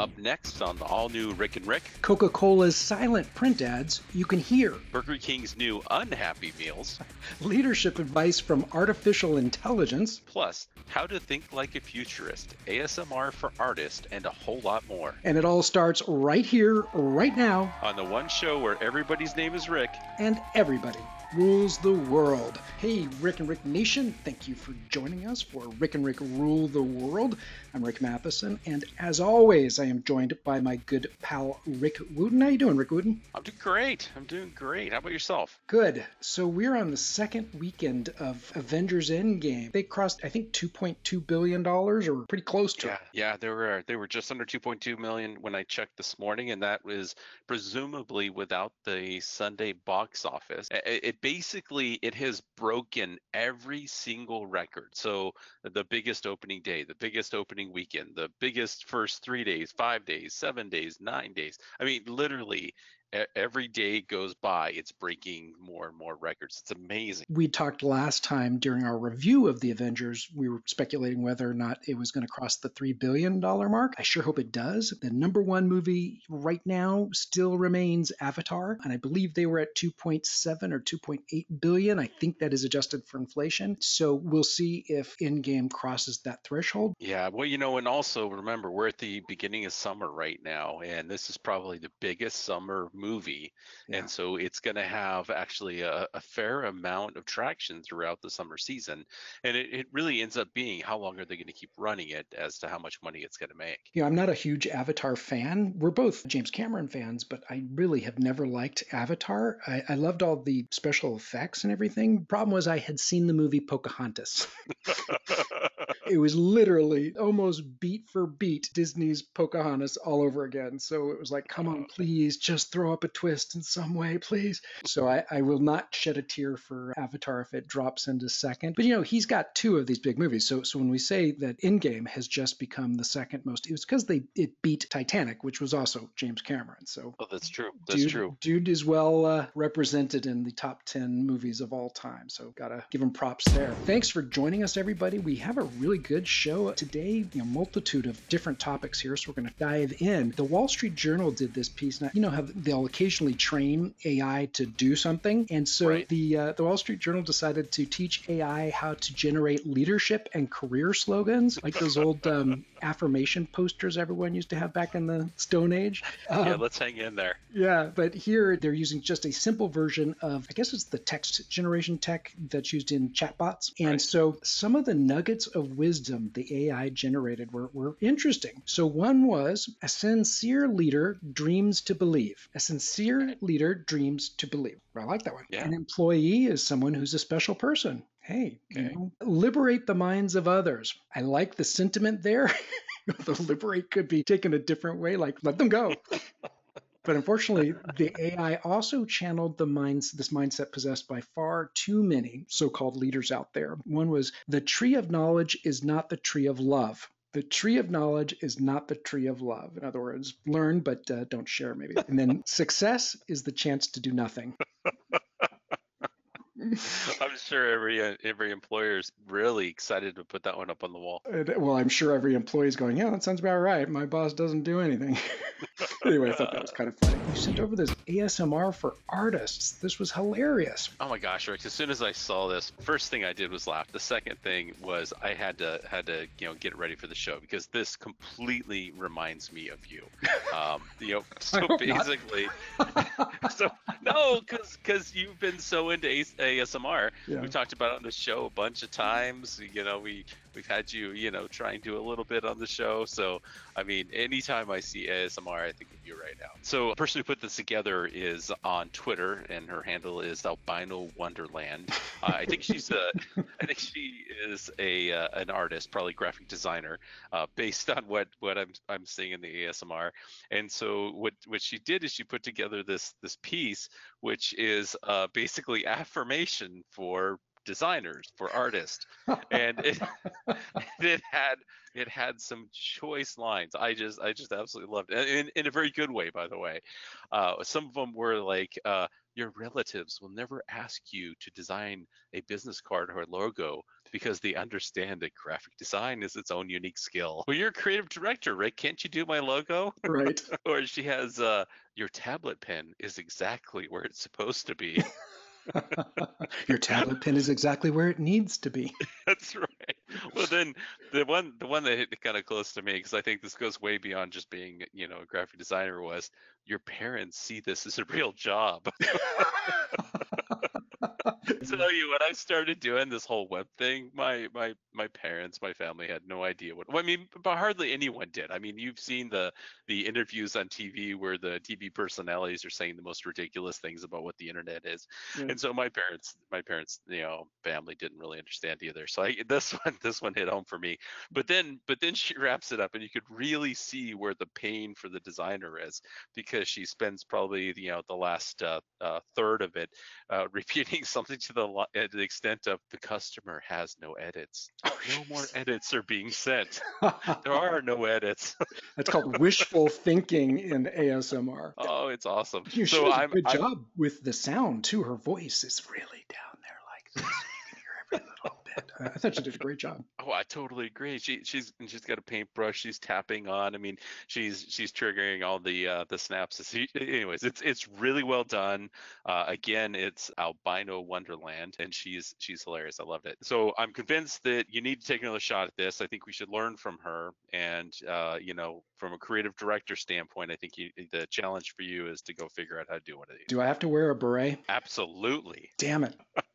Up next on the all new Rick and Rick, Coca Cola's silent print ads you can hear. Burger King's new unhappy meals, Leadership advice from artificial intelligence. plus how to think like a futurist, ASMR for artists, and a whole lot more. And it all starts right here, right now, On the one show where everybody's name is Rick, and everybody rules the world. Hey, Rick and Rick Nation, thank you for joining us for Rick and Rick Rule the World. I'm Rick Matheson, and as always, I am joined by my good pal Rick Wooten. How you doing, Rick Wooten? I'm doing great. I'm doing great. How about yourself? Good. So we're on the second weekend of Avengers Endgame. They crossed, I think, 2.2 billion dollars, or pretty close to Yeah, it. yeah, they were they were just under 2.2 million when I checked this morning, and that was presumably without the Sunday box office. I- I- It, basically it has broken every single record. So the biggest opening day, the biggest opening weekend, the biggest first three days, five days, seven days, nine days. I mean, literally every day goes by, it's breaking more and more records. It's amazing. We talked last time during our review of the Avengers, we were speculating whether or not it was going to cross the $3 billion mark. I sure hope it does. The number one movie right now still remains Avatar, and I believe they were at 2.7 or 2.8 billion. I think that is adjusted for inflation. So we'll see if Endgame crosses that threshold. Yeah, well, you know, and also remember, we're at the beginning of summer right now, and this is probably the biggest summer movie. Yeah. And so it's going to have actually a, a fair amount of traction throughout the summer season. And it, it really ends up being how long are they going to keep running it as to how much money it's going to make. You know, I'm not a huge Avatar fan. We're both James Cameron fans, but I really have never liked Avatar. I, I loved all the special effects and everything. Problem was, I had seen the movie Pocahontas. it was literally almost beat for beat Disney's Pocahontas all over again. So it was like, come on, oh. please, just throw up a twist in some way, please. So I, I will not shed a tear for Avatar if it drops into second. But you know, he's got two of these big movies. So so when we say that Endgame has just become the second most, it was because they it beat Titanic, which was also James Cameron. So oh, that's true. That's dude, true. Dude is well uh, represented in the top 10 movies of all time. So, gotta give him props there. Thanks for joining us, everybody. We have a really good show today, you know, multitude of different topics here. So, we're going to dive in. The Wall Street Journal did this piece. Now, you know how they'll occasionally train AI to do something. And so, Right. the, uh, the Wall Street Journal decided to teach AI how to generate leadership and career slogans, like those old um, affirmation posters everyone used to have back in the Stone Age. yeah, Um, let's hang in there. yeah, but here they're using just a simple version of, I guess it's the text generation tech that's used in chatbots. And Right. so some of the nuggets of wisdom the AI generated were, were interesting. So one was a sincere leader dreams to believe. A sincere leader dreams to believe. I like that one. Yeah. An employee is someone who's a special person. Hey, you know, liberate the minds of others. I like the sentiment there. the liberate could be taken a different way, like let them go. But unfortunately, the AI also channeled the minds this mindset possessed by far too many so-called leaders out there. One was the tree of knowledge is not the tree of love. The tree of knowledge is not the tree of love. In other words, learn but uh, don't share, maybe. And then success is the chance to do nothing. I'm sure every every employer is really excited to put that one up on the wall. Well, I'm sure every employee is going, yeah, that sounds about right. My boss doesn't do anything. anyway, I thought that was kind of funny. You sent over this ASMR for artists. This was hilarious. Oh my gosh, Rick! As soon as I saw this, first thing I did was laugh. The second thing was I had to had to you know get ready for the show because this completely reminds me of you. Um, you know, so basically, so no, because because you've been so into AS- ASMR. Yeah. We've talked about it on the show a bunch of times. You know, we we've had you you know try and do a little bit on the show. So I mean, anytime I see ASMR, I think of you right now. So the person who put this together is on Twitter, and her handle is Albino Wonderland. Uh, I think she's a, I think she is a uh, an artist, probably graphic designer, uh, based on what what I'm I'm seeing in the ASMR. And so what what she did is she put together this this piece, which is uh, basically affirmation for designers for artists and it, it had it had some choice lines i just i just absolutely loved it in, in a very good way by the way uh, some of them were like uh, your relatives will never ask you to design a business card or a logo because they understand that graphic design is its own unique skill. Well, you're a creative director, right? Can't you do my logo? Right. or she has uh, your tablet pen is exactly where it's supposed to be. Your tablet pen is exactly where it needs to be. That's right. Well, then the one the one that hit kind of close to me because I think this goes way beyond just being you know a graphic designer was your parents see this as a real job. tell you when I started doing this whole web thing, my my my parents, my family had no idea what. Well, I mean, but hardly anyone did. I mean, you've seen the the interviews on TV where the TV personalities are saying the most ridiculous things about what the internet is, yeah. and so my parents, my parents, you know, family didn't really understand either. So I, this one this one hit home for me. But then but then she wraps it up, and you could really see where the pain for the designer is because she spends probably you know the last uh, uh, third of it uh, repeating something to the uh, to the extent of the customer has no edits. Oh, no more edits are being sent. there are no edits. That's called wishful thinking in ASMR. Oh, it's awesome. You so I'm, good I'm, job with the sound too. Her voice is really down there like this. You can hear every little I thought she did a great job. Oh, I totally agree. She she's she's got a paintbrush. She's tapping on. I mean, she's she's triggering all the uh, the snaps. Anyways, it's it's really well done. Uh, again, it's albino wonderland, and she's she's hilarious. I loved it. So I'm convinced that you need to take another shot at this. I think we should learn from her, and uh, you know, from a creative director standpoint, I think you, the challenge for you is to go figure out how to do one of these. Do I have to wear a beret? Absolutely. Damn it.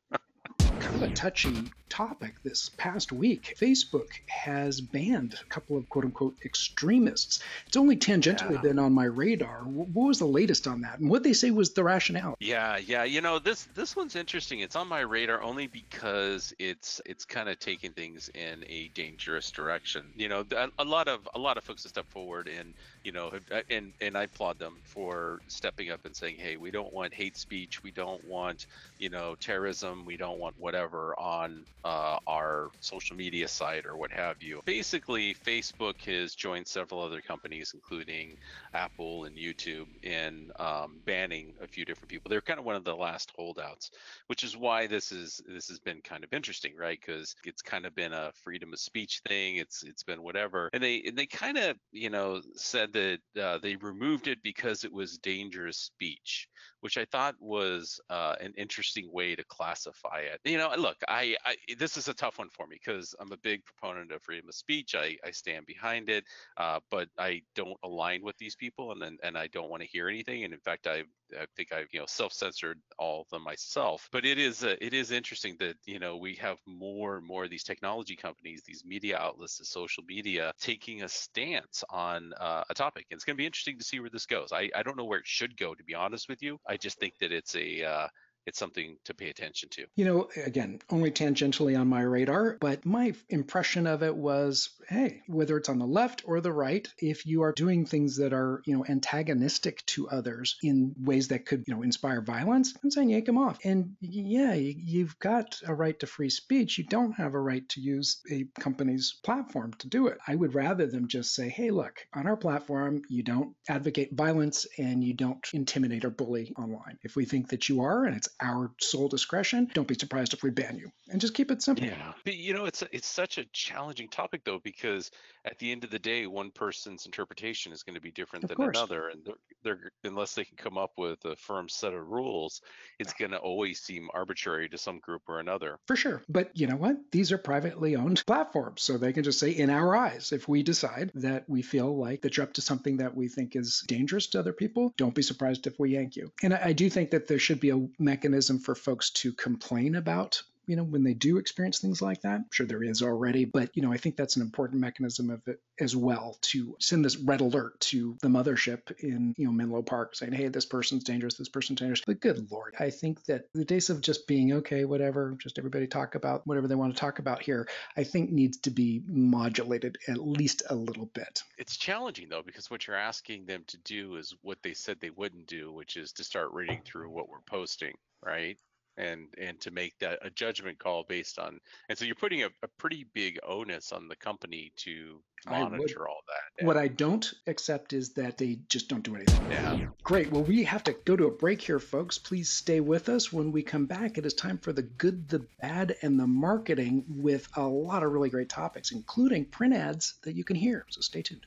kind of a touchy topic this past week. Facebook has banned a couple of quote unquote extremists. It's only tangentially yeah. been on my radar. What was the latest on that? And what they say was the rationale? Yeah, yeah. You know, this this one's interesting. It's on my radar only because it's it's kind of taking things in a dangerous direction. You know, a, a lot of a lot of folks have stepped forward and you know, uh, and and I applaud them for stepping up and saying, hey, we don't want hate speech, we don't want you know terrorism, we don't want whatever on uh, our social media site or what have you. Basically, Facebook has joined several other companies, including Apple and YouTube, in um, banning a few different people. They're kind of one of the last holdouts, which is why this is this has been kind of interesting, right? Because it's kind of been a freedom of speech thing. It's it's been whatever, and they and they kind of you know said that uh, they removed it because it was dangerous speech, which I thought was uh, an interesting way to classify it. You know, look, I, I this is a tough one for me because I'm a big proponent of freedom of speech. I, I stand behind it, uh, but I don't align with these people, and and I don't want to hear anything. And in fact, I I think I you know self-censored all of them myself. But it is uh, it is interesting that you know we have more and more of these technology companies, these media outlets, the social media taking a stance on uh, a topic. And it's going to be interesting to see where this goes. I, I don't know where it should go, to be honest with you. I just think that it's a uh, it's something to pay attention to. You know, again, only tangentially on my radar, but my impression of it was hey, whether it's on the left or the right, if you are doing things that are, you know, antagonistic to others in ways that could, you know, inspire violence, I'm saying yank them off. And yeah, you've got a right to free speech. You don't have a right to use a company's platform to do it. I would rather them just say, hey, look, on our platform, you don't advocate violence and you don't intimidate or bully online. If we think that you are and it's our sole discretion. Don't be surprised if we ban you, and just keep it simple. Yeah, but you know, it's it's such a challenging topic though because at the end of the day, one person's interpretation is going to be different of than course. another, and they're, they're, unless they can come up with a firm set of rules, it's going to always seem arbitrary to some group or another. For sure, but you know what? These are privately owned platforms, so they can just say, in our eyes, if we decide that we feel like that you're up to something that we think is dangerous to other people, don't be surprised if we yank you. And I, I do think that there should be a mechanism mechanism for folks to complain about you know, when they do experience things like that. I'm sure there is already, but you know, I think that's an important mechanism of it as well to send this red alert to the mothership in, you know, Menlo Park saying, hey, this person's dangerous, this person's dangerous. But good Lord, I think that the days of just being okay, whatever, just everybody talk about whatever they want to talk about here, I think needs to be modulated at least a little bit. It's challenging though, because what you're asking them to do is what they said they wouldn't do, which is to start reading through what we're posting right? and and to make that a judgment call based on and so you're putting a, a pretty big onus on the company to monitor all that. Yeah. What I don't accept is that they just don't do anything. Yeah. Great. Well, we have to go to a break here, folks. Please stay with us. When we come back, it is time for the good, the bad, and the marketing with a lot of really great topics, including print ads that you can hear. So stay tuned.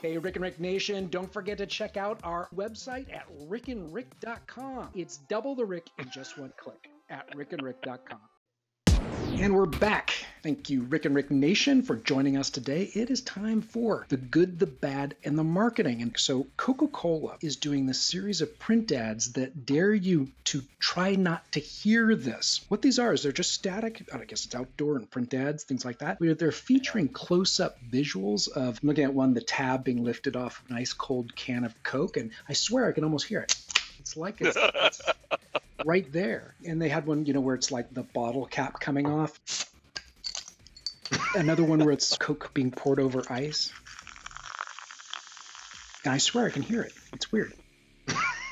Hey, Rick and Rick Nation, don't forget to check out our website at rickandrick.com. It's double the Rick in just one click at rickandrick.com. And we're back. Thank you, Rick and Rick Nation, for joining us today. It is time for the good, the bad, and the marketing. And so, Coca Cola is doing this series of print ads that dare you to try not to hear this. What these are is they're just static, I guess it's outdoor and print ads, things like that. They're featuring close up visuals of, I'm looking at one, the tab being lifted off an ice cold can of Coke, and I swear I can almost hear it. It's like it's, it's right there. And they had one, you know, where it's like the bottle cap coming off. Another one where it's Coke being poured over ice. And I swear I can hear it. It's weird.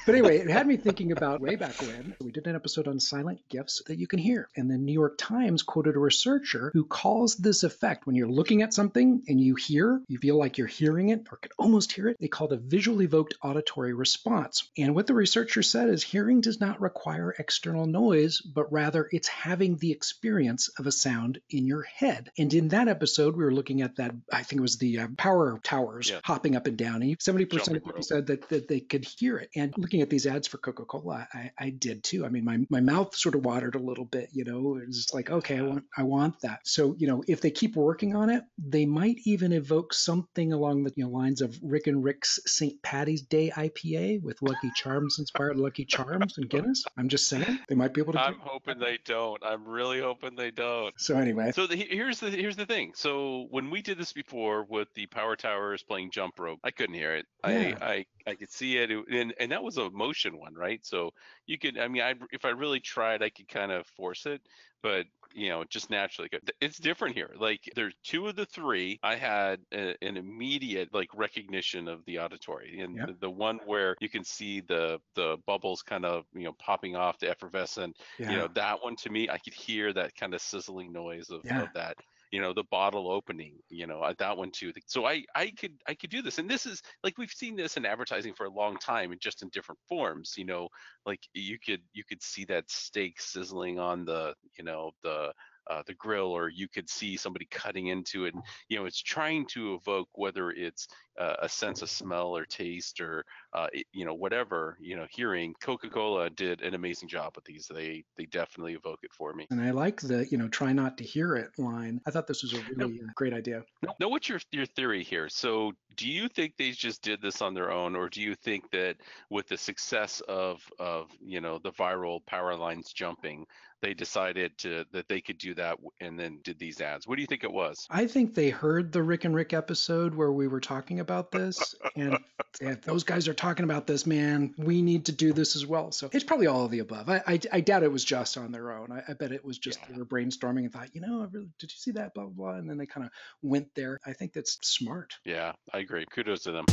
But anyway, it had me thinking about way back when we did an episode on silent GIFs that you can hear. And the New York Times quoted a researcher who calls this effect when you're looking at something and you hear, you feel like you're hearing it or can almost hear it. They call it a visually evoked auditory response. And what the researcher said is hearing does not require external noise, but rather it's having the experience of a sound in your head. And in that episode, we were looking at that, I think it was the uh, power towers yeah. hopping up and down. And 70% of people said that, that they could hear it. And looking looking at these ads for Coca Cola, I, I did too. I mean, my, my mouth sort of watered a little bit, you know, it's like, okay, I want, I want that. So, you know, if they keep working on it, they might even evoke something along the you know, lines of Rick and Rick's St. Patty's Day IPA with Lucky Charms inspired Lucky Charms and Guinness. I'm just saying they might be able to. I'm hoping they don't. I'm really hoping they don't. So anyway, so the, here's the here's the thing. So when we did this before with the Power Towers playing jump rope, I couldn't hear it. Yeah. I I I could see it, and and that was a motion one, right? So you could, I mean, I if I really tried, I could kind of force it, but you know, just naturally, it's different here. Like there's two of the three, I had a, an immediate like recognition of the auditory, and yep. the, the, one where you can see the the bubbles kind of you know popping off, the effervescent, yeah. you know, that one to me, I could hear that kind of sizzling noise of, yeah. of that you know the bottle opening you know uh, that one too so i i could i could do this and this is like we've seen this in advertising for a long time and just in different forms you know like you could you could see that steak sizzling on the you know the uh, the grill or you could see somebody cutting into it and you know it's trying to evoke whether it's uh, a sense of smell or taste or uh, you know whatever you know hearing coca-cola did an amazing job with these. They they definitely evoke it for me. And i like the you know try not to hear it line. I thought this was a really now, great idea. Know what's your your theory here? So do you think they just did this on their own or do you think that with the success of of you know the viral power lines jumping they decided to that they could do that and then did these ads. What do you think it was? I think they heard the Rick and Rick episode where we were talking about this and if those guys are talking about this, man, we need to do this as well. So it's probably all of the above. I, I, I doubt it was just on their own. I, I bet it was just yeah. they were brainstorming and thought, you know, really, did you see that? Blah, blah, blah. And then they kind of went there. I think that's smart. Yeah, I agree. Kudos to them.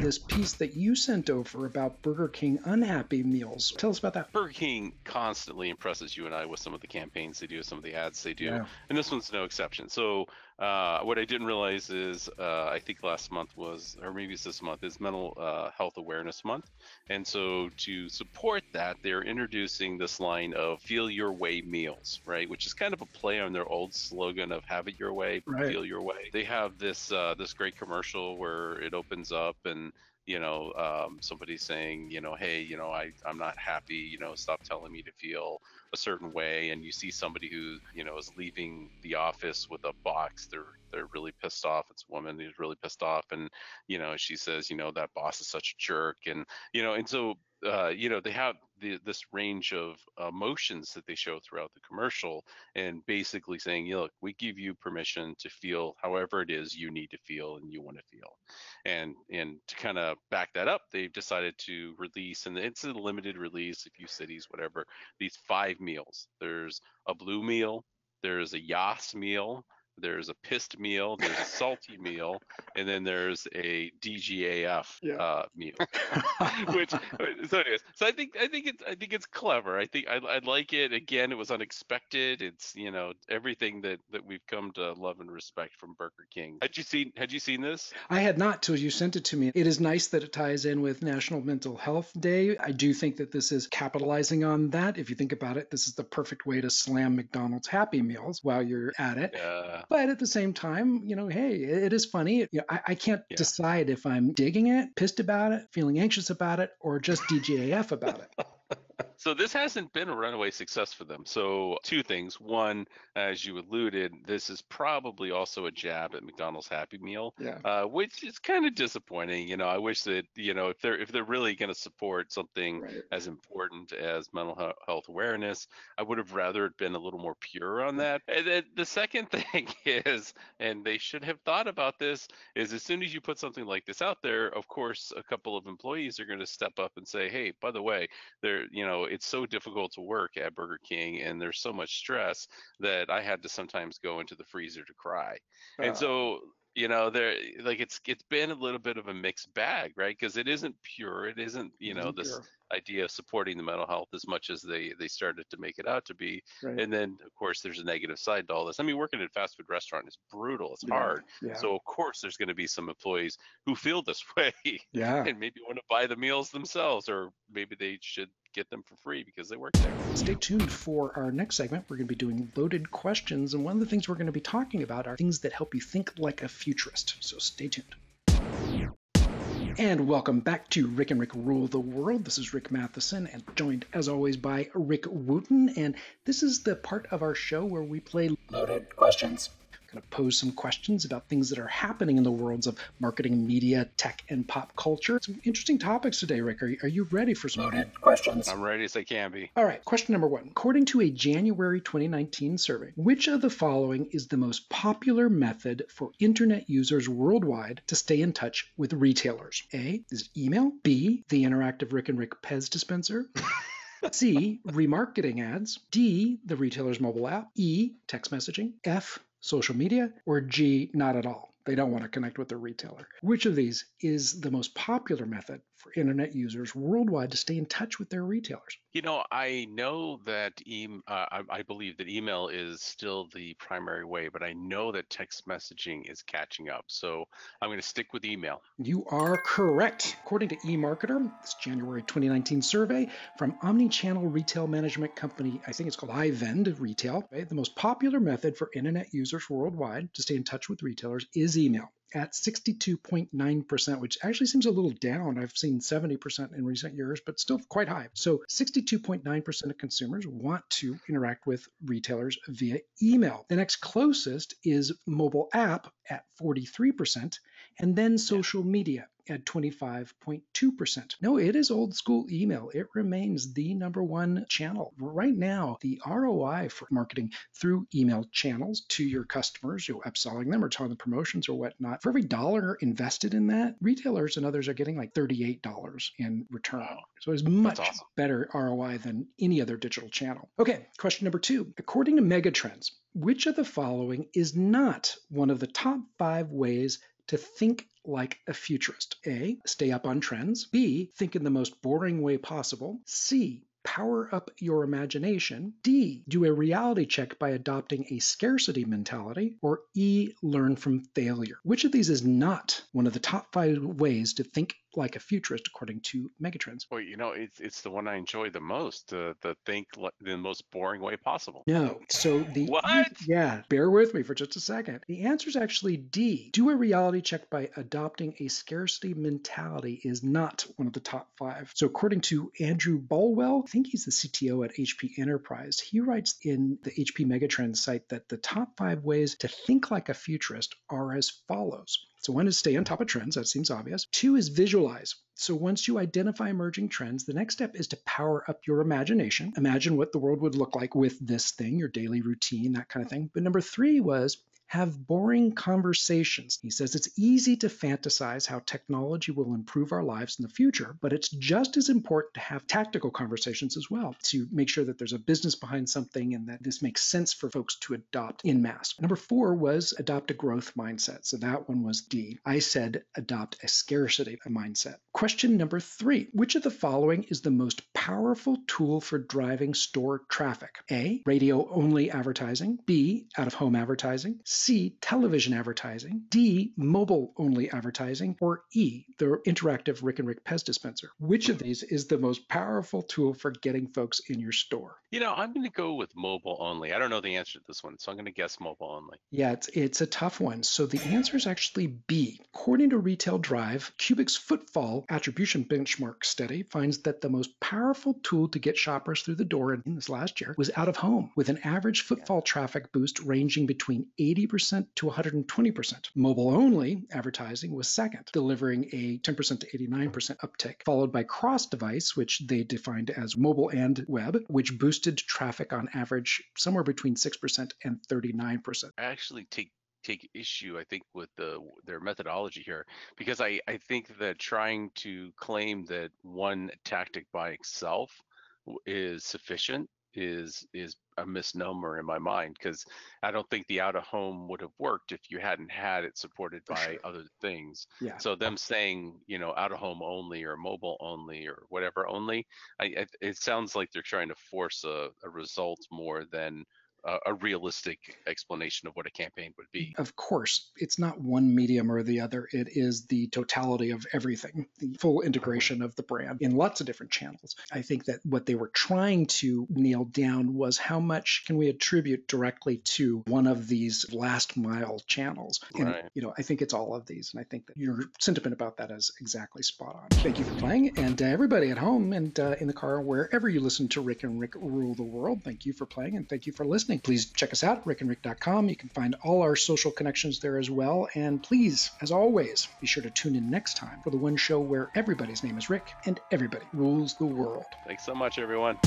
This piece that you sent over about Burger King unhappy meals. Tell us about that. Burger King constantly impresses you and I with some of the campaigns they do, some of the ads they do, yeah. and this one's no exception. So uh, what I didn't realize is uh, I think last month was, or maybe it's this month, is Mental uh, Health Awareness Month, and so to support that, they're introducing this line of "Feel Your Way" meals, right? Which is kind of a play on their old slogan of "Have it your way, right. feel your way." They have this uh, this great commercial where it opens up and you know um, somebody saying you know hey you know I I'm not happy you know stop telling me to feel a certain way and you see somebody who you know is leaving the office with a box they're they're really pissed off it's a woman who's really pissed off and you know she says you know that boss is such a jerk and you know and so uh, you know they have the, this range of emotions that they show throughout the commercial and basically saying look we give you permission to feel however it is you need to feel and you want to feel. And and to kind of back that up they've decided to release and it's a limited release a few cities whatever these five meals. There's a blue meal there's a yas meal there's a pissed meal, there's a salty meal, and then there's a DGAF Yeah. uh, meal. Which so anyways, so I think I think it's I think it's clever. I think I, I like it. Again, it was unexpected. It's you know everything that that we've come to love and respect from Burger King. Had you seen Had you seen this? I had not till you sent it to me. It is nice that it ties in with National Mental Health Day. I do think that this is capitalizing on that. If you think about it, this is the perfect way to slam McDonald's Happy Meals while you're at it. Uh, But at the same time, you know, hey, it is funny. You know, I, I can't Yeah. decide if I'm digging it, pissed about it, feeling anxious about it, or just DGAF about it. So this hasn't been a runaway success for them. So two things. One, as you alluded, this is probably also a jab at McDonald's Happy Meal, Yeah. uh, which is kind of disappointing. You know, I wish that you know if they're if they're really going to support something Right. as important as mental he- health awareness, I would have rather it been a little more pure on that. And then the second thing is, and they should have thought about this, is as soon as you put something like this out there, of course, a couple of employees are going to step up and say, hey, by the way, there, you know, it's so difficult to work at Burger King and there's so much stress that I had to sometimes go into the freezer to cry. Uh, And so, you know, there like it's it's been a little bit of a mixed bag, right? Because it isn't pure. It isn't, you know, isn't this pure. idea of supporting the mental health as much as they they started to make it out to be. Right. And then of course there's a negative side to all this. I mean, working at a fast food restaurant is brutal. It's Yeah. hard. Yeah. So of course there's going to be some employees who feel this way yeah. and maybe want to buy the meals themselves or maybe they should get them for free because they work there. Stay tuned for our next segment. We're going to be doing loaded questions, and one of the things we're going to be talking about are things that help you think like a futurist. So stay tuned. And welcome back to Rick and Rick Rule the World. This is Rick Matheson, and joined as always by Rick Wooten. And this is the part of our show where we play loaded questions. Going to pose some questions about things that are happening in the worlds of marketing, media, tech, and pop culture. Some interesting topics today, Rick. Are you, are you ready for some loaded questions? I'm ready as I can be. All right, question number one. According to a January 2019 survey, which of the following is the most popular method for internet users worldwide to stay in touch with retailers? A is email. B, the interactive Rick and Rick Pez dispenser. C, remarketing ads. D, the retailer's mobile app. E, text messaging. F, social media. Or G, not at all. They don't want to connect with their retailer. Which of these is the most popular method for internet users worldwide to stay in touch with their retailers? You know, I know that e- uh, I, I believe that email is still the primary way, but I know that text messaging is catching up. So I'm going to stick with email. You are correct. According to eMarketer, this January 2019 survey from omni-channel retail management company, I think it's called iVend Retail, right? the most popular method for internet users worldwide to stay in touch with retailers is email at 62.9%, which actually seems a little down. I've seen 70% in recent years, but still quite high. So 62.9% of consumers want to interact with retailers via email. The next closest is mobile app at 43%, and then social media at 25.2%. No, it is old school email. It remains the number one channel. Right now, the ROI for marketing through email channels to your customers, you know, upselling them or telling them promotions or whatnot, for every dollar invested in that, retailers and others are getting like $38 in return. Wow. So it's much awesome. better ROI than any other digital channel. Okay, question number two. According to Megatrends, which of the following is not one of the top five ways to think like a futurist? A. Stay up on trends. B. Think in the most boring way possible. C. Power up your imagination. D. Do a reality check by adopting a scarcity mentality. Or E. Learn from failure. Which of these is not one of the top five ways to think like a futurist according to Megatrends? Well, you know, it's it's the one I enjoy the most. The the think li- the most boring way possible. No. So the What? Yeah, bear with me for just a second. The answer is actually D. Do a reality check by adopting a scarcity mentality is not one of the top five. So according to Andrew Bulwell, I think he's the CTO at HP Enterprise. He writes in the HP Megatrends site that the top five ways to think like a futurist are as follows. So one is stay on top of trends. That seems obvious. Two is visualize. So once you identify emerging trends, the next step is to power up your imagination. Imagine what the world would look like with this thing, your daily routine, that kind of thing. But number three was have boring conversations. He says it's easy to fantasize how technology will improve our lives in the future, but it's just as important to have tactical conversations as well to make sure that there's a business behind something and that this makes sense for folks to adopt in mass. Number four was adopt a growth mindset. So that one was D. I said adopt a scarcity mindset. Question number three Which of the following is the most powerful tool for driving store traffic? A. Radio only advertising. B. Out of home advertising. C. Television advertising. D. Mobile only advertising. Or E. The interactive Rick and Rick Pez dispenser. Which of these is the most powerful tool for getting folks in your store? You know, I'm going to go with mobile only. I don't know the answer to this one, so I'm going to guess mobile only. Yeah, it's, it's a tough one. So the answer is actually B. According to Retail Dive, Cuebiq's footfall attribution benchmark study finds that the most powerful tool to get shoppers through the door in this last year was out of home, with an average footfall traffic boost ranging between 80% to 120%. Mobile only advertising was second, delivering a 10% to 89% uptick, followed by cross device, which they defined as mobile and web, which boosted traffic on average somewhere between 6% and 39%. I actually take take issue i think with the their methodology here because i i think that trying to claim that one tactic by itself is sufficient is is a misnomer in my mind because i don't think the out of home would have worked if you hadn't had it supported by sure. other things yeah so them saying you know out of home only or mobile only or whatever only I, I it sounds like they're trying to force a, a result more than a, realistic explanation of what a campaign would be. Of course, it's not one medium or the other. It is the totality of everything, the full integration of the brand in lots of different channels. I think that what they were trying to nail down was how much can we attribute directly to one of these last mile channels. And, right. you know, I think it's all of these. And I think that your sentiment about that is exactly spot on. Thank you for playing. And uh, everybody at home and uh, in the car, wherever you listen to Rick and Rick Rule the World, thank you for playing and thank you for listening listening. Please check us out, rickandrick.com. You can find all our social connections there as well. And please, as always, be sure to tune in next time for the one show where everybody's name is Rick and everybody rules the world. Thanks so much, everyone.